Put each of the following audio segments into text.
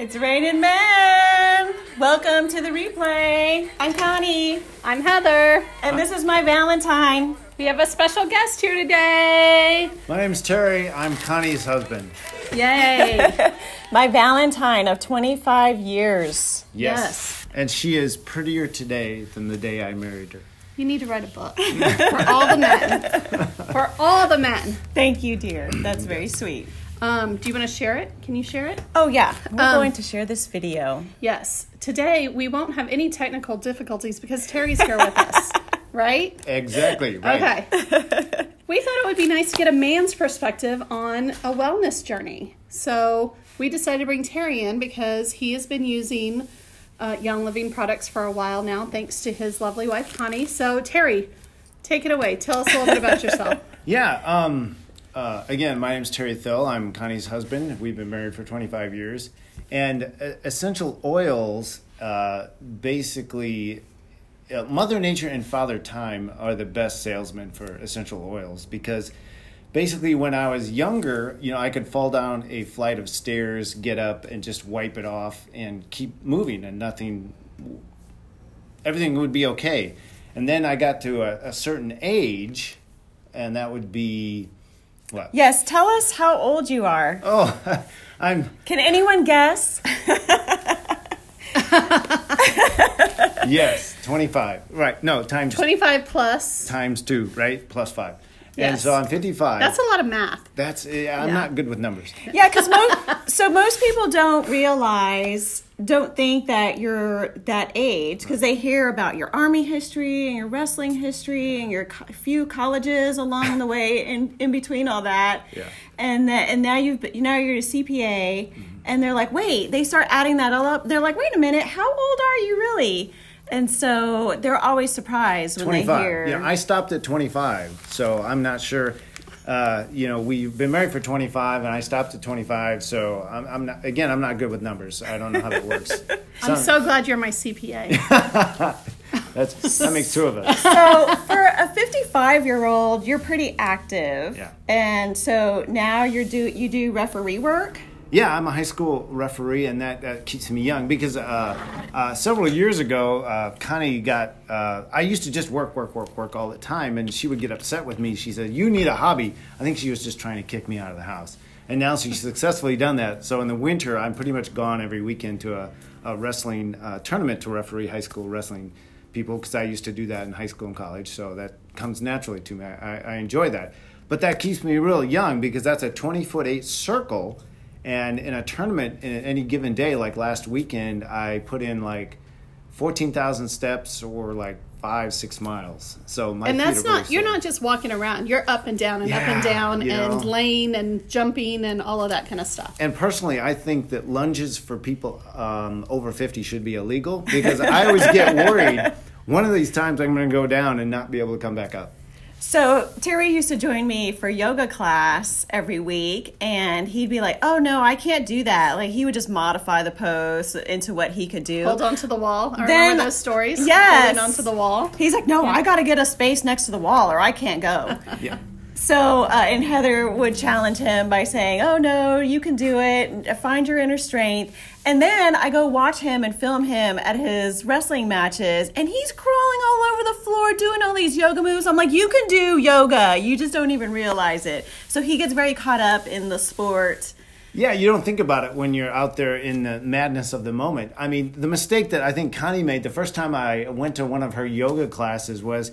It's raining men. Welcome to the replay. I'm Connie, I'm Heather. and this is my Valentine. We have a special guest here today. My name's Terry. I'm Connie's husband. Yay. My Valentine of 25 years. Yes. And she is prettier today than the day I married her. you need to write a book for all the men. For all the men. Thank you, dear. That's very sweet. Um, do you want to share it? Can you share it? Oh, yeah. We're Um, going to share this video. Yes. Today we won't have any technical difficulties because Terry's here with us, right? Exactly. Right. Okay. we thought it would be nice to get a man's perspective on a wellness journey. So we decided to bring Terry in because he has been using uh, Young Living products for a while now, thanks to his lovely wife, Connie. So, Terry, take it away. Tell us a little bit about yourself. Yeah. Um, uh, again, my name is Terry Thill. I'm Connie's husband. We've been married for 25 years. And uh, essential oils uh, basically, uh, Mother Nature and Father Time are the best salesmen for essential oils because basically when I was younger, you know, I could fall down a flight of stairs, get up, and just wipe it off and keep moving, and nothing, everything would be okay. And then I got to a, a certain age, and that would be what? Yes, tell us how old you are. Oh, I'm Can anyone guess? yes, twenty five. Right? No, times 25 plus. times two, right? Plus five. And Yes. so I'm fifty five. That's a lot of math. That's yeah, I'm Yeah. not good with numbers. Yeah, because most so most people don't realize, don't think that you're that age because they hear about your army history and your wrestling history and your co- few colleges along the way in in between all that. Yeah. And that and now you've now you're a CPA, and they're like, wait, they start adding that all up. They're like, wait a minute, how old are you really? And so they're always surprised when Twenty they five. hear. Yeah, I stopped at twenty five, so I'm not sure. Uh, you know, we've been married for 25, and I stopped at 25. So I'm, I'm not. Again, I'm not good with numbers. I don't know how that works. I'm so glad you're my CPA. That's that makes two of us. so for a 55 year old you're pretty active Yeah. and so now you're do you do referee work Yeah, I'm a high school referee, and that, that keeps me young because uh, uh, several years ago, uh, Connie got. Uh, I used to just work, work, work, work all the time, and she would get upset with me. She said, "You need a hobby." I think she was just trying to kick me out of the house, and now she's successfully done that. So in the winter, I'm pretty much gone every weekend to a, a wrestling uh, tournament to referee high school wrestling people because I used to do that in high school and college, so that comes naturally to me. I, I enjoy that, but that keeps me real young because that's a 20 foot eight circle. And in a tournament, in any given day, like last weekend, I put in like 14,000 steps or like five, six miles. So my and that's really not, you're not just walking around. You're up and down and up and down you and know. laying and jumping and all of that kind of stuff. And personally, I think that lunges for people um, over 50 should be illegal because I always get worried. One of these times I'm going to go down and not be able to come back up. So terry used to join me for yoga class every week and he'd be like oh no i can't do that like he would just modify the pose into what he could do Hold on to the wall. I Then- remember those stories. Yes. Holding onto the wall. he's like no i gotta get a space next to the wall or i can't go Yeah. So, uh, and Heather would challenge him by saying, Oh, no, you can do it. Find your inner strength. And then I go watch him and film him at his wrestling matches, and he's crawling all over the floor doing all these yoga moves. I'm like, You can do yoga. You just don't even realize it. So he gets very caught up in the sport. Yeah, you don't think about it when you're out there in the madness of the moment. I mean, the mistake that I think Connie made the first time I went to one of her yoga classes was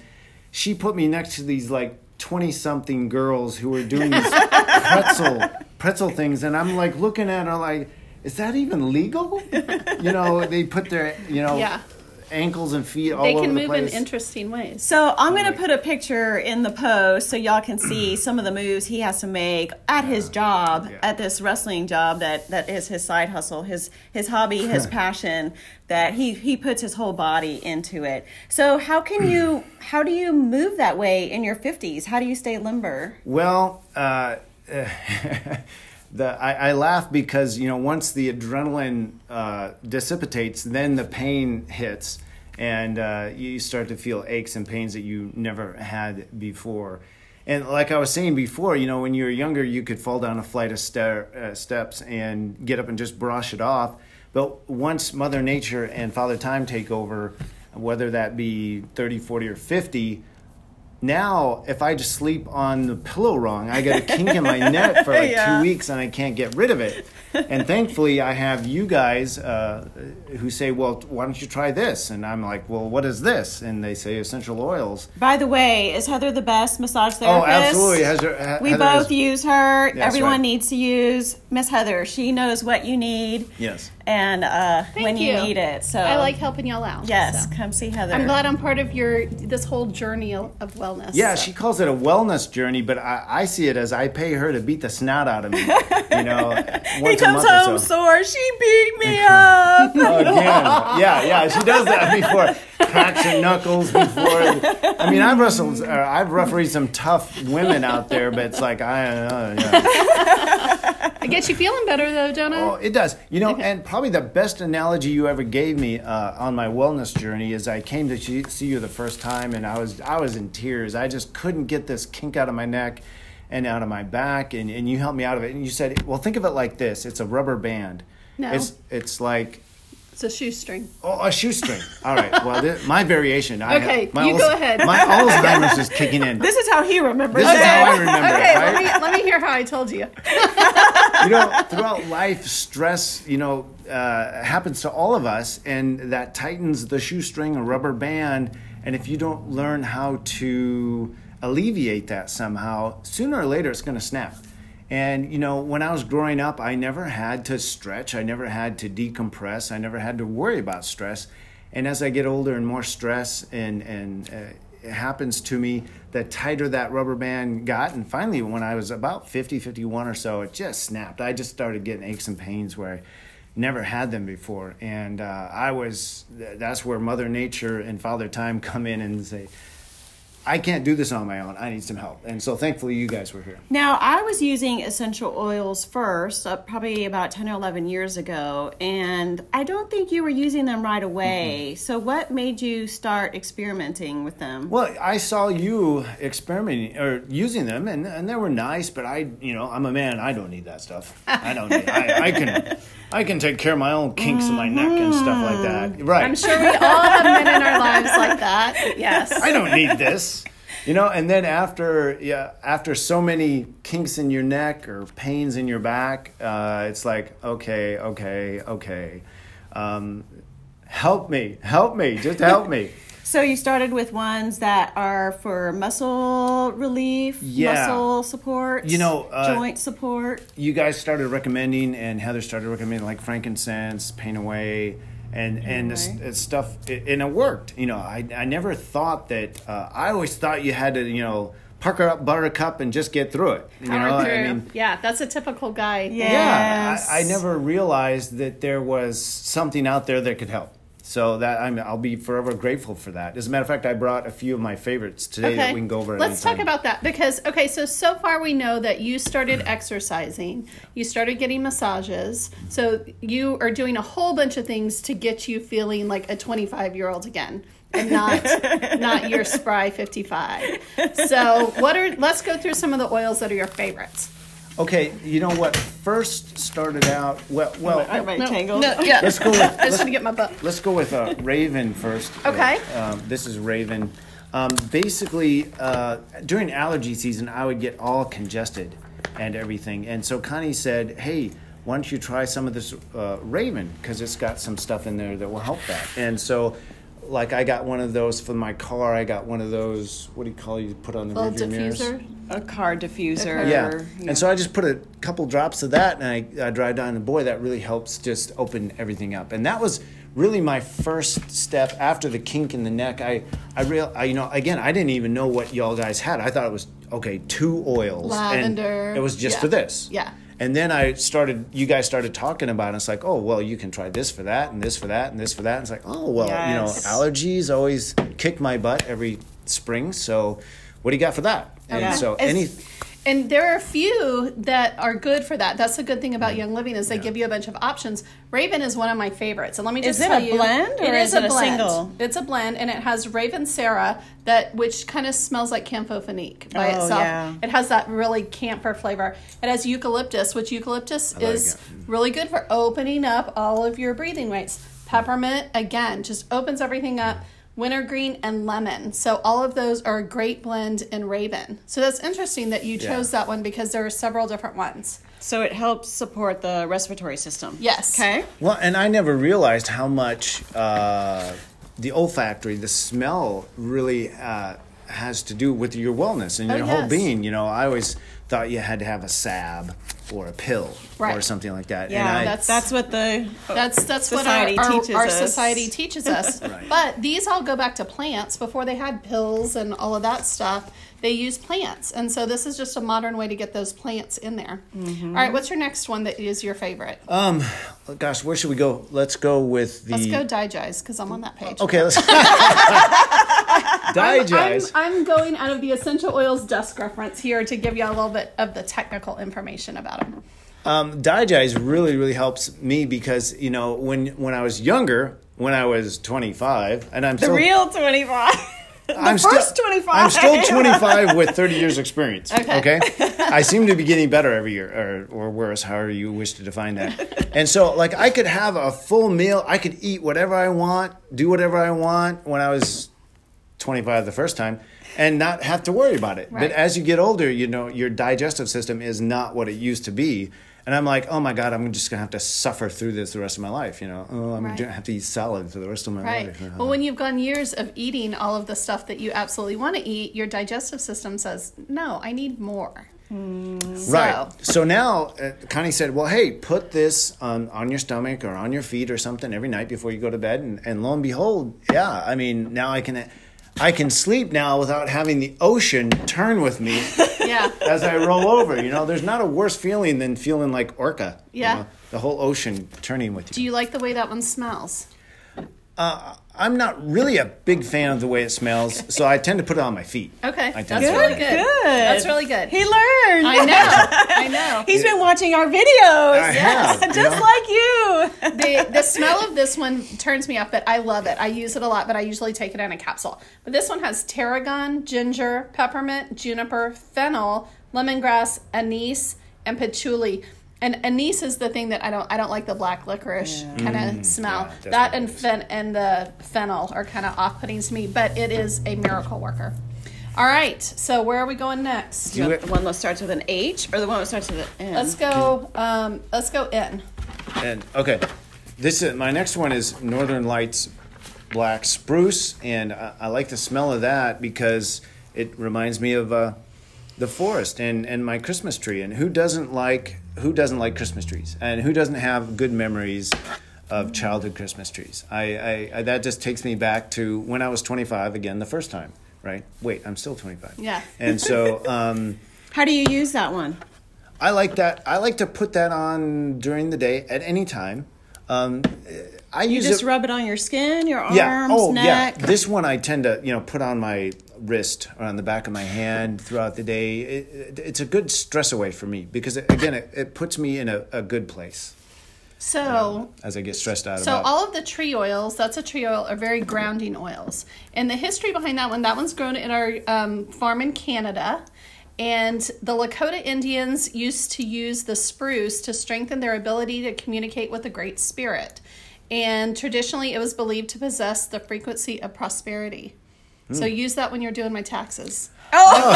she put me next to these like 20 something girls who were doing these pretzel pretzel things and I'm like looking at her like is that even legal? You know, they put their, you know, Yeah. Ankles and feet all the time. They over can the move in interesting ways. So I'm going to put a picture in the post so y'all can see some of the moves he has to make at his job, Yeah. at this wrestling job that, that is his side hustle, his his hobby, his passion. That he he puts his whole body into it. So how can you how do you move that way in your 50s? How do you stay limber? Well, uh, the I, I laugh because you know once the adrenaline uh, dissipates, then the pain hits, and uh, you start to feel aches and pains that you never had before. And like I was saying before, you know, when you were younger, you could fall down a flight of stair, uh, steps and get up and just brush it off. But once Mother Nature and Father Time take over, whether that be 30, 40, or 50, now if I just sleep on the pillow wrong, I get a kink in my neck for like Yeah. two weeks and I can't get rid of it. And thankfully, I have you guys uh, who say, "Well, why don't you try this?" And I'm like, "Well, what is this?" And they say essential oils. By the way, is Heather the best massage therapist? Oh, therapist? absolutely. Heather, He- We both is- use her. Everyone right. needs to use Miss Heather. She knows what you need Yes. And uh, when you. you. need it. So I like helping y'all out. Yes, so. come see Heather. I'm glad I'm part of your this whole journey of of wellness. Yeah, so. she calls it a wellness journey, but I, I see it as I pay her to beat the snot out of me. You know, he comes home so. sore. She beat me up. Again, yeah, yeah, she does that before. Cracks her knuckles before. I mean, I've wrestled, uh, I've refereed some tough women out there, but it's like I don't know. Yeah. I get you feeling better though, don't I? Oh, it does. You know, and probably the best analogy you ever gave me uh, on my wellness journey is I came to see see you the first time, and I was I was in tears. I just couldn't get this kink out of my neck and out of my back, and, and you helped me out of it. And you said, "Well, think of it like this: it's a rubber band. No. It's it's like." It's a shoestring. Oh, a shoestring. All right. Well, this, my variation. I Okay, have, my you go ahead. My Alzheimer's is kicking in. this is how he remembers This it. is how I remember Okay, it. let me let me hear how I told you. you know, throughout life, stress, you know, uh, happens to all of us, and that tightens the shoestring or rubber band. And if you don't learn how to alleviate that somehow, sooner or later it's going to snap. And you know, when I was growing up, I never had to stretch. I never had to decompress. I never had to worry about stress. And as I get older and more stress and and uh, happens to me, the tighter that rubber band got. And finally, when I was about 50, 51 or so, it just snapped. I just started getting aches and pains where I never had them before. And uh, I was, that's where Mother Nature and Father Time come in and say, I can't do this on my own. I need some help. And so thankfully, you guys were here. Now, I was using essential oils first, uh, probably about 10 or 11 years ago, and I don't think you were using them right away. So, what made you start experimenting with them? Well, I saw you experimenting or using them, and, and they were nice. But I, you know, I'm a man. I don't need that stuff. I don't need. I, I can, I can take care of my own kinks in my neck and stuff like that. Right. I'm sure we all have men in our lives like that. Yes. I don't need this. You know, and then after yeah, after so many kinks in your neck or pains in your back, uh, it's like okay, okay, okay. Um, help me, help me, just help me. So, you started with ones that are for muscle relief, Yeah. muscle support, You know, uh, joint support. you guys started recommending, and Heather started recommending like frankincense, PanAway, and and Away. this stuff, it- and it worked. You know, I I never thought that. Uh, I always thought you had to, you know, pucker up Buttercup and just get through it. You Power know, through. I mean. yeah, that's a typical guy. Yeah. Yeah, I, I never realized that there was something out there that could help. So that I'm, I'll be forever grateful for that. As a matter of fact, I brought a few of my favorites today that we can go over. Let's talk about that because okay, so so far we know that you started exercising, you started getting massages, so you are doing a whole bunch of things to get you feeling like a 25 year old again. And not not your spry 55. So what are let's go through some of the oils that are your favorites. Okay, you know what? First started out well. Well, Everybody tangled. no, yeah. let's go with I just let's, want to get my butt. let's go with uh, Raven first. Okay. Um, this is Raven. Um, basically, uh, during allergy season, I would get all congested and everything, and so Connie said, "Hey, why don't you try some of this uh, Raven because it's got some stuff in there that will help that." And so. Like I got one of those for my car. I got one of those. What do you call you put on the Little rearview mirrors? diffuser. A car diffuser. Yeah. And so I just put a couple drops of that and I, I drive down and boy, that really helps just open everything up. And that was really my first step after the kink in the neck. I, I real, I, you know, again, I didn't even know what y'all guys had. I thought it was, okay, two oils. Lavender. And it was just Yeah. for this. Yeah. And then I started, you guys started talking about it. It's like, oh, well, you can try this for that and this for that and this for that. And it's like, oh, well, Yes. you know, allergies always kick my butt every spring. So what do you got for that? And so any, And there are a few that are good for that. That's the good thing about mm. Young Living is they give you a bunch of options. Raven is one of my favorites, and let me just Is it tell a you, blend, or is it a blend. single? It's a blend, and it has Ravensara that which kind of smells like Campho-Phenique by Oh, itself. yeah. It has that really camphor flavor. It has eucalyptus, which eucalyptus like is it. really good for opening up all of your breathing rates. Peppermint again just opens everything up. Wintergreen and lemon. So all of those are a great blend in Raven. So that's interesting that you chose that one because there are several different ones. So it helps support the respiratory system. Yes. Okay. Well, and I never realized how much uh, the olfactory, the smell, really uh, has to do with your wellness and Oh, your whole being. You know, I always thought you had to have a salve or a pill or something like that. Yeah, and I, that's that's what the That's that's what our, our, teaches our us. society teaches us. Right. But these all go back to plants. Before they had pills and all of that stuff, they used plants. And so this is just a modern way to get those plants in there. Mm-hmm. All right, what's your next one that is your favorite? um, gosh, where should we go? Let's go with the. Let's go DiGize because I'm on that page. Okay, let's. I'm, DiGize. I'm going out of the essential oils desk reference here to give you a little bit of the technical information about them. Um, DiGize really, really helps me because you know when when I was younger, when I was 25, and I'm the still real twenty five. The I'm first still, 25. I'm still 25 with 30 years experience. Okay. Okay. I seem to be getting better every year, or, or worse, however you wish to define that. And so, like, I could have a full meal. I could eat whatever I want, do whatever I want when I was 25 the first time, and not have to worry about it. Right. But as you get older, you know, your digestive system is not what it used to be. And I'm like, oh my God, I'm just gonna have to suffer through this the rest of my life. You know, oh, I'm Right. gonna have to eat salad for the rest of my Right. life. Well, when you've gone years of eating all of the stuff that you absolutely want to eat, your digestive system says, no, I need more. Right. So now uh, Connie said, well, hey, put this on, on your stomach or on your feet or something every night before you go to bed. And, and lo and behold, yeah, I mean, now I can, I can sleep now without having the ocean turn with me Yeah. as I roll over. You know, there's not a worse feeling than feeling like Orca. you Yeah. know, the whole ocean turning with you. Do you. you like the way that one smells? Uh, I'm not really a big fan of the way it smells, so I tend to put it on my feet. Okay. I That's tend to really good. Good. That's really good. He learned. I know. I know. He's been watching our videos. I have, you Just know? like you. the the smell of this one turns me off, but I love it. I use it a lot, but I usually take it in a capsule. But this one has tarragon, ginger, peppermint, juniper, fennel, lemongrass, anise, and patchouli. And anise is the thing that I don't I don't like the black licorice kind of smell. yeah, that and it is. fen- and the fennel are kind of off putting to me, but it is a miracle worker. All right, so where are we going next? Do it. The one that starts with an H or the one that starts with an N? Let's go. Um, let's go N. And okay, this is my next one is Northern Lights Black Spruce, and I, I like the smell of that because it reminds me of uh, the forest and, and my Christmas tree. And who doesn't like who doesn't like Christmas trees? And who doesn't have good memories of childhood Christmas trees? I, I, I that just takes me back to when I was 25 again the first time. Right? Wait, I'm still 25. Yeah. And so. Um, How do you use that one? I like that. I like to put that on during the day at any time. Um, I use You use just it. rub it on your skin, your arms, yeah. Oh, neck. yeah. This one I tend to, you know, put on my wrist or on the back of my hand throughout the day. It, it, it's a good stress away for me because it, again, it, puts me in a, a good place So as I get stressed out So about. all of the tree oils, that's a tree oil, are very grounding oils. And the history behind that one, that one's grown in our um, farm in Canada. And the Lakota Indians used to use the spruce to strengthen their ability to communicate with the Great Spirit. And traditionally, it was believed to possess the frequency of prosperity. So Hmm. use that when you're doing my taxes. Oh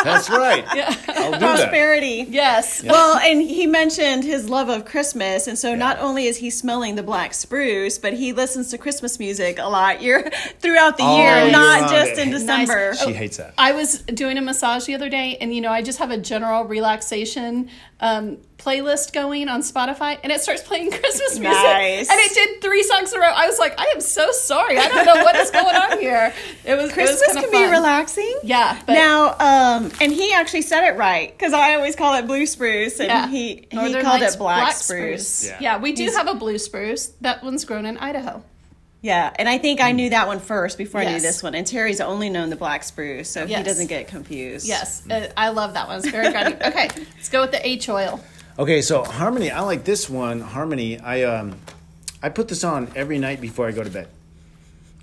That's right. I'll do that. Prosperity. Yes. Well, and he mentioned his love of Christmas, and so not only is he smelling the black spruce, but he listens to Christmas music a lot year throughout the All year, year not round. just in Nice. She hates that. I was doing a massage the other day, and you know, I just have a general relaxation um, playlist going on Spotify, and it starts playing Christmas music. Nice. And it did three songs in a row. I was like, I am so sorry. I don't know what is going on here. It was it was Christmas kinda can be relaxing. Yeah, but now, um, and he actually said it right because I always call it blue spruce, and yeah. he he Northern called Lights it black, spruce. Yeah. Yeah. we do He's- have a blue spruce. That one's grown in Idaho. Yeah, and I think I knew that one first before I knew this one. And Terry's only known the black spruce, so he doesn't get confused. Yes, uh, I love that one. It's very grounding. Okay, let's go with the H oil. Okay, so Harmony, I like this one. Harmony, I um, I put this on every night before I go to bed.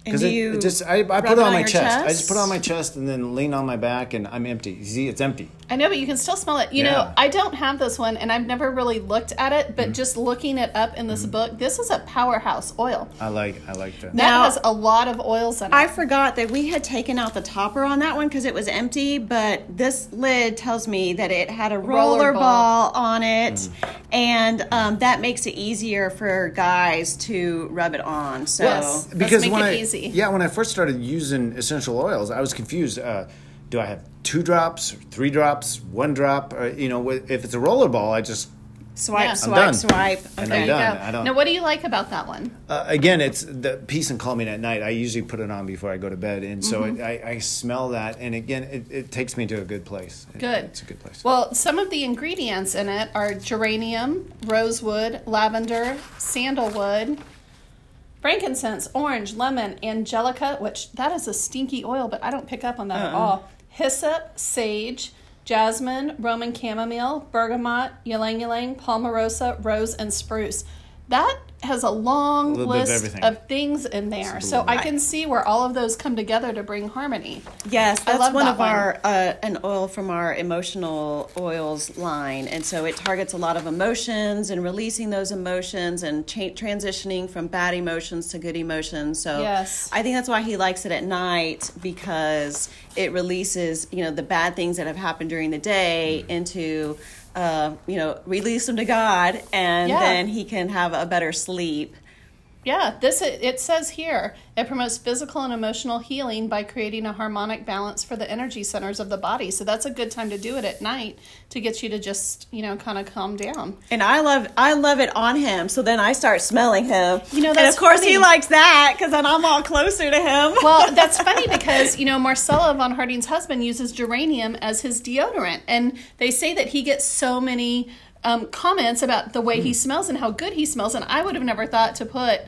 And Because it, it just I, I put it on, my your chest. I just put it on my chest and then lean on my back, and I'm empty. See, it's empty. I know, but you can still smell it. You Yeah. know, I don't have this one, and I've never really looked at it. Mm-hmm. But just looking it up in this book, this is a powerhouse oil. I like I like that. That Now- has a lot of oils in it. I forgot that we had taken out the topper on that one because it was empty, but this lid tells me that it had a roller, Roller ball. ball. on it, and um, that makes it easier for guys to rub it on. So Yes. Let's because make when it I easy. Yeah when I first started using essential oils, I was confused. Uh, do I have two drops, three drops, one drop? Or, you know, if it's a roller ball, I just Yeah. swipe, I'm swipe, done. swipe. And Okay. I'm done. go. I don't- Now, what do you like about that one? uh, again, it's the peace and calming at night. I usually put it on before I go to bed, and so Mm-hmm. it, I, I smell that, and again, it, it takes me to a good place. It- Good. it's a good place. Well, some of the ingredients in it are geranium, rosewood, lavender, sandalwood, frankincense, orange, lemon, angelica, which that is a stinky oil, but I don't pick up on that at all. Uh-uh. Hyssop, sage, jasmine, Roman chamomile, bergamot, ylang ylang, palmarosa, rose, and spruce. That has a long little bit of list of things in there. So I can see where all of those come together to bring harmony. Yes, I that's love one that of one. our uh, an oil from our emotional oils line, and so it targets a lot of emotions and releasing those emotions and cha- transitioning from bad emotions to good emotions. So Yes. I think that's why he likes it at night because it releases you know the bad things that have happened during the day into. Uh, you know, release them to God, and Yeah. then he can have a better sleep. Yeah, this it, says here it promotes physical and emotional healing by creating a harmonic balance for the energy centers of the body. So that's a good time to do it at night to get you to just you know kind of calm down. And I love I love it on him. So then I start smelling him. You know, and of course funny. he likes that because then I'm all closer to him. Well, that's funny because you know Marcella von Harding's husband uses geranium as his deodorant, and they say that he gets so many um, comments about the way he smells and how good he smells, and I would have never thought to put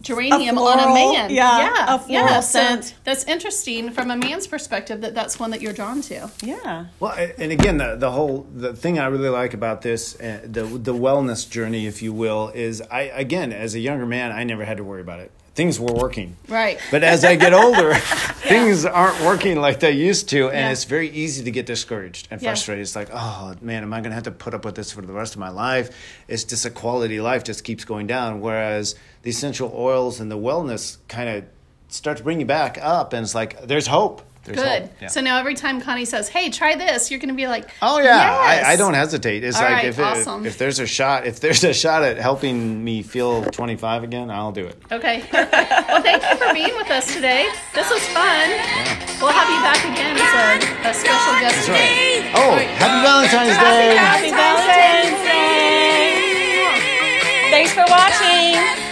geranium A on a man. yeah, yeah, a floral yeah. So scent. that's interesting from a man's perspective that that's one that you're drawn to. yeah. Well, and again, the, the whole the thing I really like about this, uh, the the wellness journey, if you will, is I again as a younger man, I never had to worry about it. Things were working, Right. But as I get older, things aren't working like they used to, and Yeah. it's very easy to get discouraged and Yeah. frustrated. It's like, oh man, am I going to have to put up with this for the rest of my life? It's just a quality life just keeps going down. Whereas the essential oils and the wellness kind of start to bring you back up, and it's like there's hope. There's Good. Yeah. So now every time Connie says, "Hey, try this," you're going to be like, "Oh yeah, yes. I, I, don't hesitate." It's All like right, if, awesome. if there's a shot, if there's a shot at helping me feel 25 again, I'll do it. Okay. well, thank you for being with us today. This was fun. Yeah. We'll have you back again as a, a special guest. Right. Oh, happy Valentine's Day! Happy Valentine's Day! Thanks for watching.